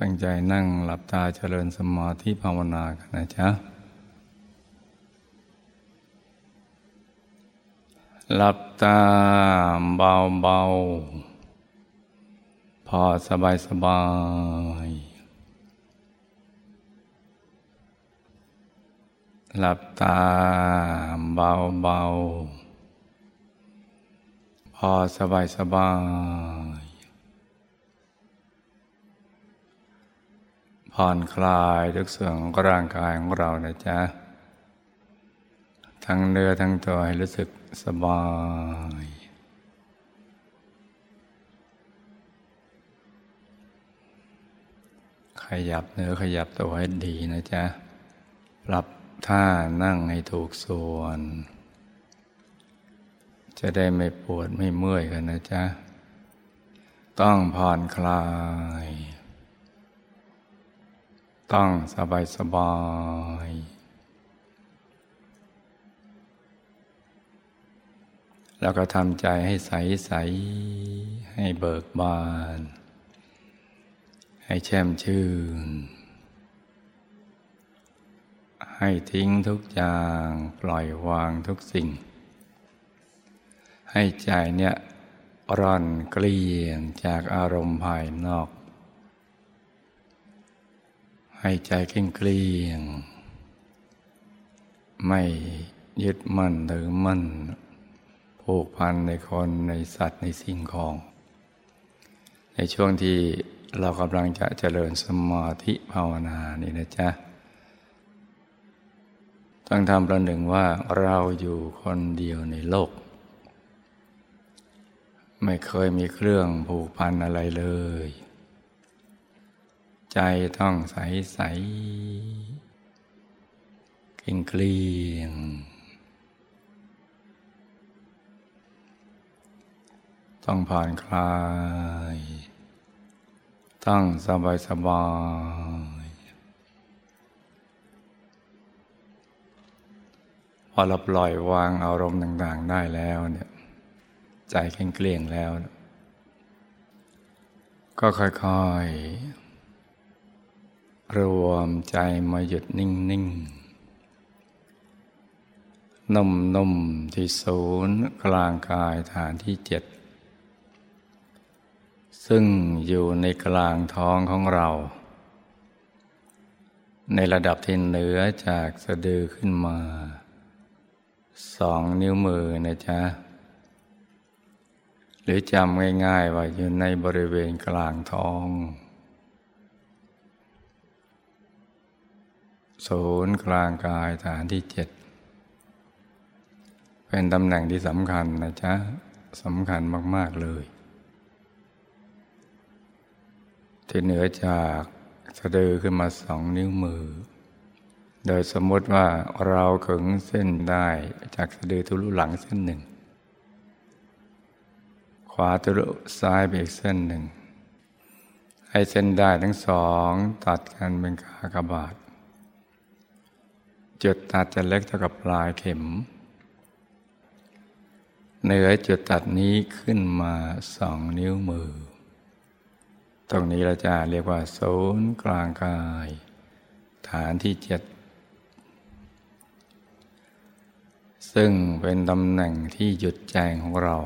ตั้งใจนั่งหลับตาเจริญสมาธิภาวนากันนะจ๊ะ หลับตาเบาๆพอสบายสบาย หลับตาเบาๆพอสบายสบาย ผ่อนคลายทุกส่วนของร่างกายของเรานะจ๊ะ ทั้งเนื้อทั้งตัวให้รู้สึกสบาย ขยับเนื้อขยับตัวให้ดีนะจ๊ะ ปรับท่านั่งให้ถูกส่วน จะได้ไม่ปวดไม่เมื่อยกันนะจ๊ะ ต้องผ่อนคลาย ต้องสบายสบายแล้วก็ทำใจให้ใสใสให้เบิกบาน ให้แช่มชื่น ให้ทิ้งทุกอย่างปล่อยวางทุกสิ่ง ให้ใจเนี่ยร่อนเกลี้ยงจากอารมณ์ภายนอก ให้ใจเก่งเกลี้ยง ไม่ยึดมั่นถือมั่นผูกพันในคนในสัตว์ในสิ่งของ ในช่วงที่เรากำลังจะเจริญสมาธิภาวนานี่นะจ๊ะต้องทำประหนึ่งว่าเราอยู่คนเดียวในโลก ไม่เคยมีเครื่องผูกพันอะไรเลย ใจต้องใสใสเกลียงเกลียงต้องผ่อนคลาย ต้องสบายสบายพอเราปล่อยวางอารมณ์ต่างๆได้แล้วเนี่ยใจเกลี้ยงเกลี้ยงแล้ว ก็ค่อยๆ รวมใจมาหยุดนิ่งนิ่งนุ่มนุ่มที่ศูนย์กลางกายฐานที่เจ็ด ซึ่งอยู่ในกลางท้องของเรา ในระดับที่เหนือจากสะดือขึ้นมา สองนิ้วมือนะจ๊ะ หรือจำง่ายๆว่าอยู่ในบริเวณกลางท้อง ศูนย์กลางกายฐานที่เจ็ดเป็นตำแหน่งที่สำคัญนะจ๊ะสำคัญมาก ๆ เลย ที่เหนือจากสะดือขึ้นมาสองนิ้วมือ โดยสมมติว่าเราขึงเส้นได้จากสะดือทุลุหลังเส้นหนึ่ง ขวาทุลุซ้ายไปอีกเส้นหนึ่ง ให้เส้นได้ทั้งสองตัดกันเป็นขากระบาด จุดตัดจะเล็กเท่ากับปลายเข็ม เหนือจุดตัดนี้ขึ้นมาสองนิ้วมือ ตรงนี้เราจะเรียกว่าศูนย์กลางกาย ฐานที่เจ็ดซึ่งเป็นตำแหน่งที่หยุดใจของเรา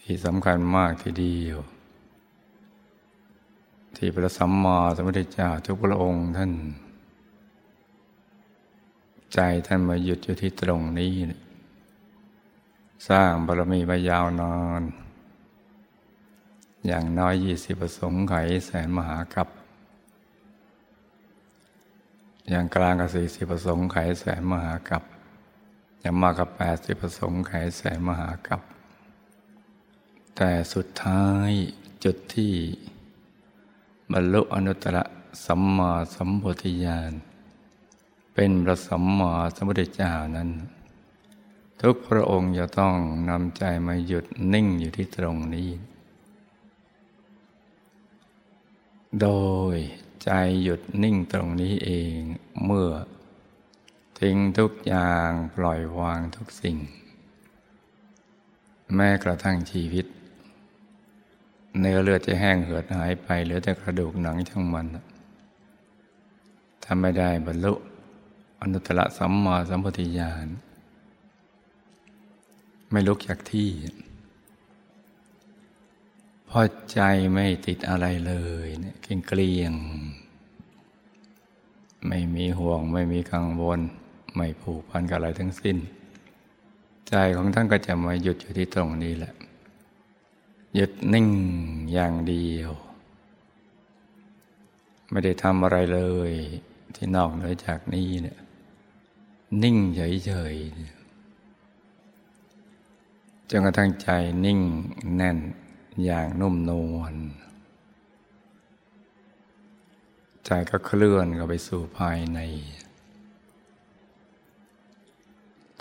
ที่สำคัญมากทีเดียว ที่พระสัมมาสัมพุทธเจ้าทุกพระองค์ท่าน ใจท่านมาหยุดอยู่ที่ตรงนี้ สร้างบารมีมายาวนานอย่างน้อยยี่สิบประสงค์ไขแสนมหากับอย่างกลางกับสี่สิบประสงค์ไขแสนมหากับอย่างมากกับแปดสิบประสงค์ไขแสนมหากับแต่สุดท้ายจุดที่บรรลุอนุตตรสัมมาสัมปธิญาณ เป็นพระสัมมาสัมพุทธเจ้านั้น ทุกพระองค์จะต้องนำใจมาหยุดนิ่งอยู่ที่ตรงนี้ โดยใจหยุดนิ่งตรงนี้เองเมื่อ ทิ้งทุกอย่างปล่อยวางทุกสิ่ง แม้กระทั่งชีวิต เนื้อเลือดจะแห้งเหือดหายไปเหลือแต่กระดูกหนังช่างมันถ้าไม่ได้บรรลุ อนุตตรสัมมาสัมปทิญาณ ไม่ลุกจากที่ พอใจไม่ติดอะไรเลยเนี่ยเกลี้ยง ไม่มีห่วง ไม่มีกังวล ไม่ผูกพันกับอะไรทั้งสิ้น ใจของท่านก็จะมาหยุดอยู่ที่ตรงนี้แหละ หยุดนิ่งอย่างเดียว ไม่ได้ทำอะไรเลยที่นอกเหนือจากนี้เนี่ย นิ่งเฉยๆจนกระทั่งใจนิ่งแน่นอย่างนุ่มนวลใจก็เคลื่อนเข้าไปสู่ภายใน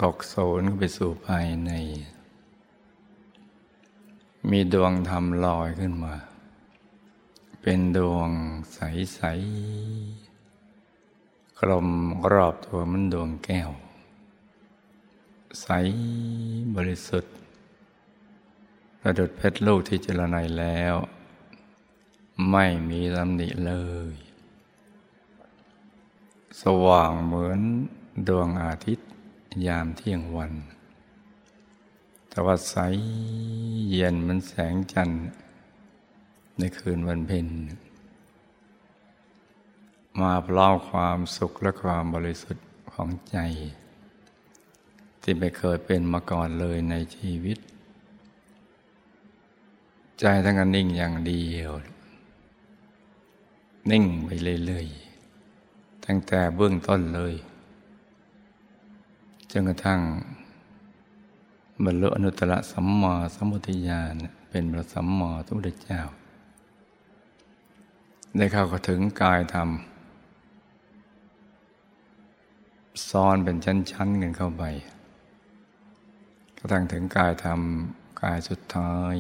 ตกโซนเข้าไปสู่ภายใน มีดวงธรรมลอยขึ้นมา เป็นดวงใส ๆ กลมรอบตัวมันดวงแก้ว ใสบริสุทธิ์ประดุดเพชรลูกที่เจรไนแล้ว ไม่มีตำหนิเลย สว่างเหมือนดวงอาทิตย์ยามเที่ยงวัน แต่ว่าใสเย็นมันแสงจันทร์ในคืนวันเพ็ญ มาพร้อมความสุขและความบริสุทธิ์ของใจ ที่ไม่เคยเป็นมาก่อนเลยในชีวิต ใจทั้งกันนิ่งอย่างเดียว นิ่งไปเรื่อยๆตั้งแต่เบื้องต้นเลยจนกระทั่งบรรลุอนุตตรสัมมาสัมพุทธญาณเป็นพระสัมมาสัมพุทธเจ้า ได้เข้าถึงกายธรรม ซ้อนเป็นชั้นๆกันเข้าไปกระทั่งถึงกายธรรมกายสุดท้าย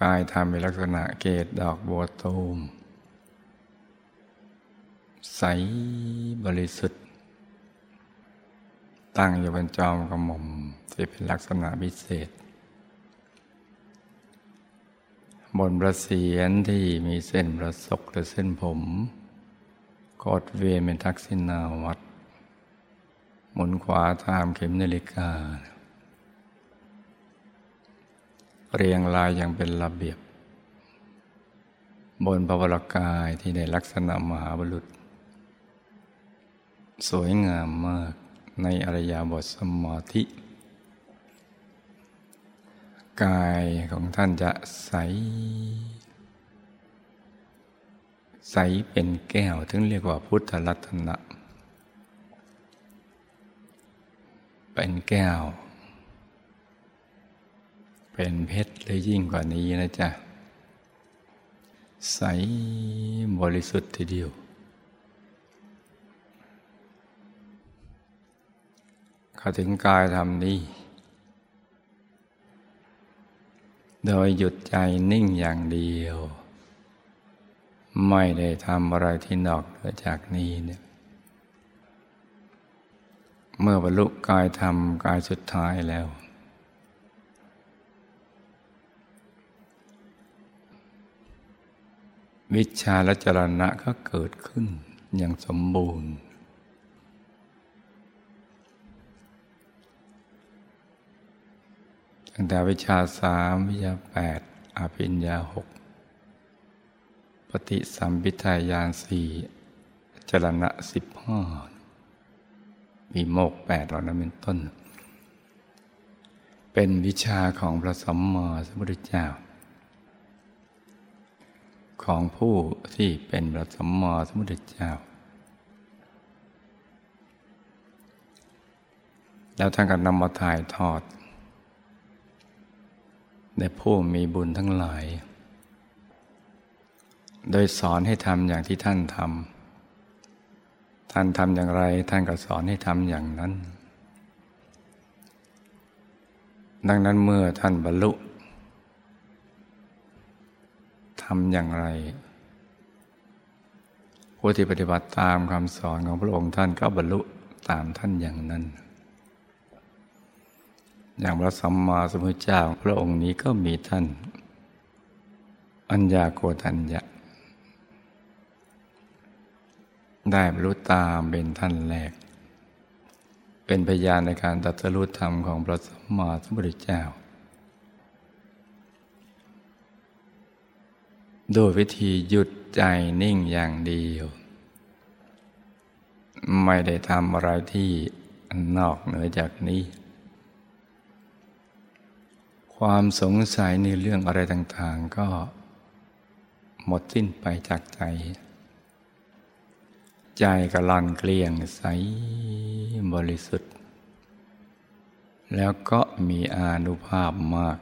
กายทำเป็นลักษณะเกตดอกบัวตูม ใสบริสุทธิ์ ตั้งอยู่บนจอมกระหม่อมที่เป็นลักษณะพิเศษ บนประเสียนที่มีเส้นประศกหรือเส้นผม กดเวียนเป็นทักษิณาวัดหมุนขวาตามเข็มนาฬิกา เรียงรายอย่างเป็นระเบียบ บนพระวรกายที่ในลักษณะมหาบุรุษ สวยงามมากในอริยบทสมาธิ กายของท่านจะใส ใสเป็นแก้วถึงเรียกว่าพุทธรัตนะ เป็นแก้ว เป็นเพชรเลยยิ่งกว่านี้นะจ๊ะ ใสบริสุทธิ์ทีเดียว ข้าถึงกายธรรมนี้ โดยหยุดใจนิ่งอย่างเดียว ไม่ได้ทำอะไรที่นอกเหนือจากนี้เนี่ยเมื่อบรรลุกายธรรมกายสุดท้ายแล้ว วิชาและจรณะก็เกิดขึ้นอย่างสมบูรณ์ ตั้งแต่วิชาสามวิชาแปดอภิญญาหก ปฏิสัมพิทายานสี่จรณะสิบห้ามีโมกแปดเหล่านั้นเป็นต้น เป็นวิชาของพระสัมมาสัมพุทธเจ้า ของผู้ที่เป็นพระสัมมาสัมพุทธเจ้า แล้วท่านก็นำมาถ่ายทอดในผู้มีบุญทั้งหลาย โดยสอนให้ทำอย่างที่ท่านทำท่านทำอย่างไรท่านก็สอนให้ทำอย่างนั้น ดังนั้นเมื่อท่านบรรลุทำอย่างไรผู้ที่ปฏิบัติตามคำสอนของพระองค์ท่านก็บรรลุตามท่านอย่างนั้น อย่างพระสัมมาสัมพุทธเจ้าพระองค์นี้ก็มีท่าน อัญญาโกตัญญะ ได้บรรลุตามเป็นท่านแรก เป็นพยานในการตัดสรุธรรมของพระสัมมาสัมพุทธเจ้า โดยวิธีหยุดใจนิ่งอย่างเดียว ไม่ได้ทำอะไรที่นอกเหนือจากนี้ ความสงสัยในเรื่องอะไรต่าง ๆ ก็หมดสิ้นไปจากใจ ใจก็ลันเกลี้ยงใสบริสุทธิ์ แล้วก็มีอานุภาพมาก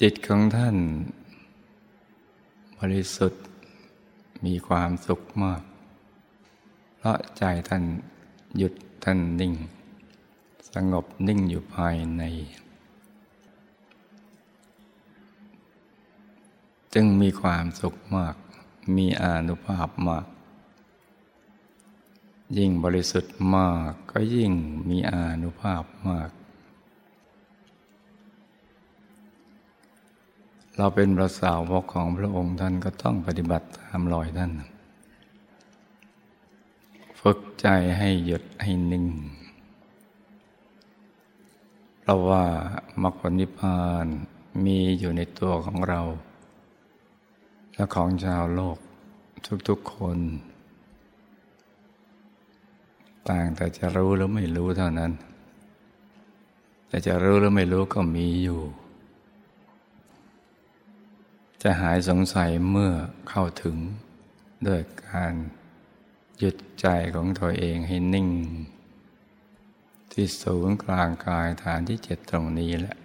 จิตของท่าน บริสุทธิ์มีความสุขมาก เพราะใจท่านหยุดท่านนิ่ง สงบนิ่งอยู่ภายใน จึงมีความสุขมาก มีอานุภาพมาก ยิ่งบริสุทธิ์มากก็ยิ่งมีอานุภาพมาก เราเป็นพระสาวกของพระองค์ท่านก็ต้องปฏิบัติตามรอยท่าน ฝึกใจให้หยุดให้นิ่งเพราะว่ามรรคผลนิพพานมีอยู่ในตัวของเรา และของชาวโลกทุกๆคน ต่างแต่จะรู้หรือไม่รู้เท่านั้น แต่จะรู้หรือไม่รู้ก็มีอยู่ จะหายสงสัยเมื่อเข้าถึงด้วยการหยุดใจของตัวเองให้นิ่ง ที่ศูนย์กลางกายฐานที่เจ็ดตรงนี้แหละ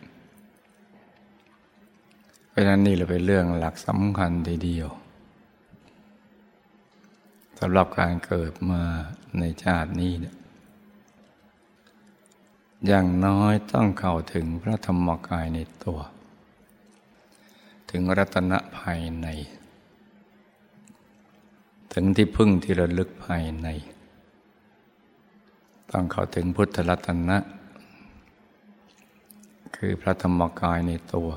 เพราะนั้นนี่เราเป็นเรื่องหลักสำคัญทีเดียวสำหรับการเกิดมาในชาตินี้เนี่ยอย่างน้อยต้องเข้าถึงพระธรรมกายในตัว ถึงรัตนะภายใน ถึงที่พึ่งที่ระลึกภายใน ต้องเข้าถึงพุทธรัตนะ คือพระธรรมกายในตัว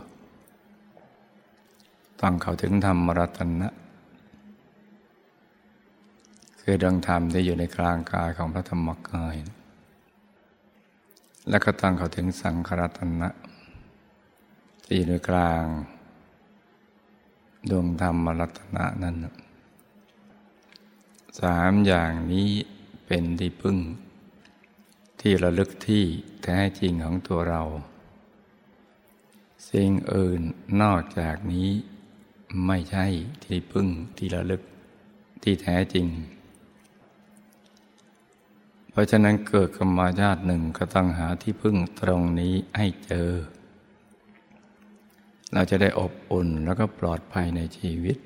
ต้องเข้าถึงธรรมรัตนะ คือดวงธรรมที่อยู่ในกลางกายของพระธรรมกาย และก็ต้องเข้าถึงสังขรัตนะที่อยู่ในกลางดวงธรรมรัตนะนั้นสามอย่างนี้เป็นที่พึ่ง ที่ระลึกที่แท้จริงของตัวเรา สิ่งอื่นนอกจากนี้ ไม่ใช่ที่พึ่งที่ระลึกที่แท้จริง เพราะฉะนั้นเกิดกรรมาญาติหนึ่งก็ต้องหาที่พึ่งตรงนี้ให้เจอ เราจะได้อบอุ่นแล้วก็ปลอดภัยในชีวิต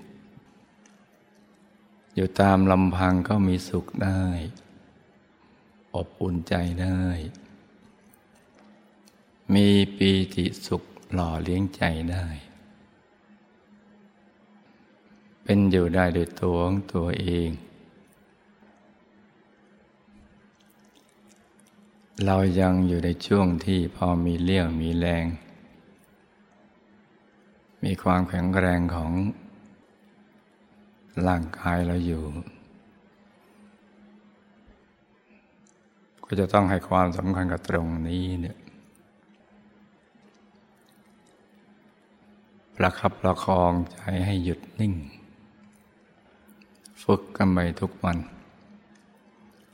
อยู่ตามลำพังก็มีสุขได้ อบอุ่นใจได้ มีปีติสุขหล่อเลี้ยงใจได้ เป็นอยู่ได้โดยตัวของตัวเอง เรายังอยู่ในช่วงที่พอมีเลี้ยวมีแรง มีความแข็งแรงของร่างกายเราอยู่ ก็จะต้องให้ความสำคัญกับตรงนี้เนี่ยประคับประคองใจให้หยุดนิ่ง ฝึกกันไปทุกวัน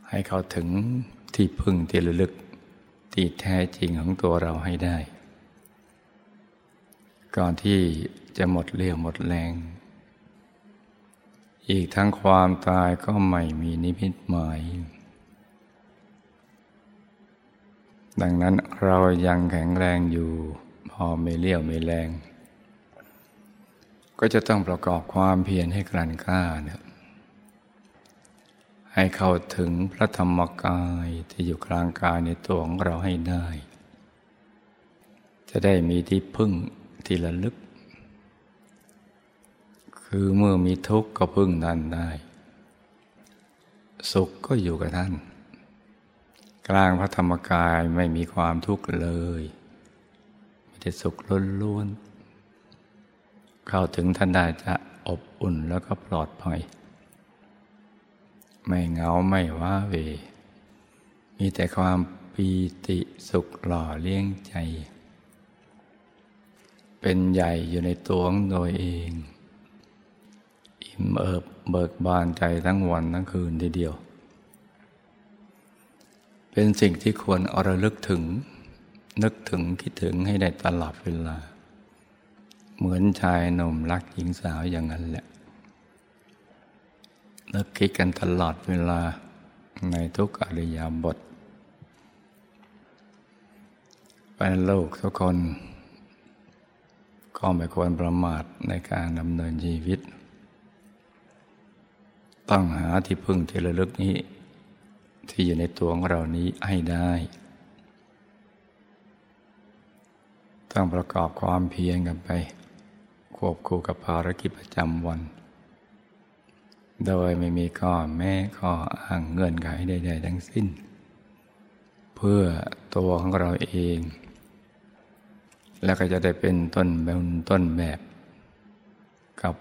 ให้เขาถึงที่พึ่งที่ลึกที่แท้จริงของตัวเราให้ได้ ก่อนที่จะหมดเรี่ยวหมดแรง อีกทั้งความตายก็ไม่มีนิพิตหมาย ดังนั้นเรายังแข็งแรงอยู่ พอไม่เลี้ยวไม่แรง ก็จะต้องประกอบความเพียรให้กลั่นกล้าเนี่ย ให้เข้าถึงพระธรรมกายที่อยู่กลางกายในตัวของเราให้ได้ จะได้มีที่พึ่งที่ระลึก คือเมื่อมีทุกข์ก็พึ่งท่านได้ สุขก็อยู่กับท่าน กลางพระธรรมกายไม่มีความทุกข์เลยมีแต่สุขล้วนๆเข้าถึงท่านได้จะอบอุ่นแล้วก็ปลอดภัย ไม่เหงาไม่ว้าเว มีแต่ความปีติสุขหล่อเลี้ยงใจ เป็นใหญ่อยู่ในตัวของโดยเอง อิ่มเอิบเบิกบานใจทั้งวันทั้งคืนทีเดียว เป็นสิ่งที่ควรอระลึกถึง นึกถึงคิดถึงให้ได้ตลอดเวลา เหมือนชายหนุ่มรักหญิงสาวอย่างนั้นแหละ นึกคิดกันตลอดเวลาในทุกอริยบทเป็นโลกทุกคน ก็ไม่ควรประมาทในการดำเนินชีวิต ต้องหาที่พึ่งที่ระลึกนี้ ที่อยู่ในตัวของเรานี้ให้ได้ ต้องประกอบความเพียรกันไป ควบคู่กับภารกิจประจำวัน โดยไม่มีข้อแม้ข้ออ้างเงื่อนไขใด ๆ ทั้งสิ้น เพื่อตัวของเราเอง แล้วก็จะได้เป็นต้นแบบต้นแบบ กับ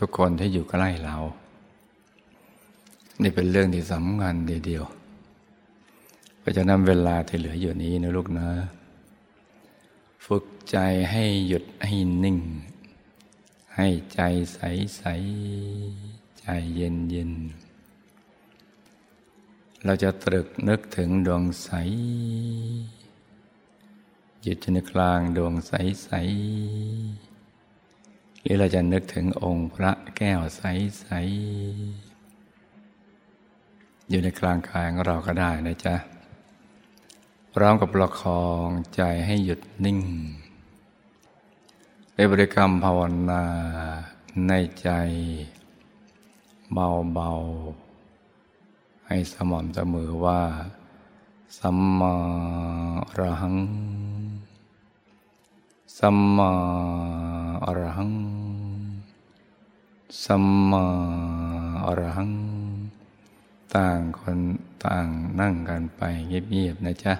ทุกๆคนที่อยู่ใกล้เรา นี่เป็นเรื่องที่สำคัญเดียวเพราะฉะนั้นเวลาที่เหลืออยู่นี้นะลูกนะ ฝึกใจให้หยุดให้นิ่ง ให้ใจใสใสใจเย็นเย็น เราจะตรึกนึกถึงดวงใสหยุดในกลางดวงใสๆหรือเราจะนึกถึงองค์พระแก้วใสๆอยู่ในกลางกายของเราก็ได้นะจ๊ะพร้อมกับประคองใจให้หยุดนิ่ง ในบริกรรมภาวนาในใจเบาๆ ให้สม่ำเสมอว่า สัมมาระหัง สัมมาอรหัง สัมมาอรหัง ต่างคนต่างนั่งกันไปเงียบๆนะจ๊ะ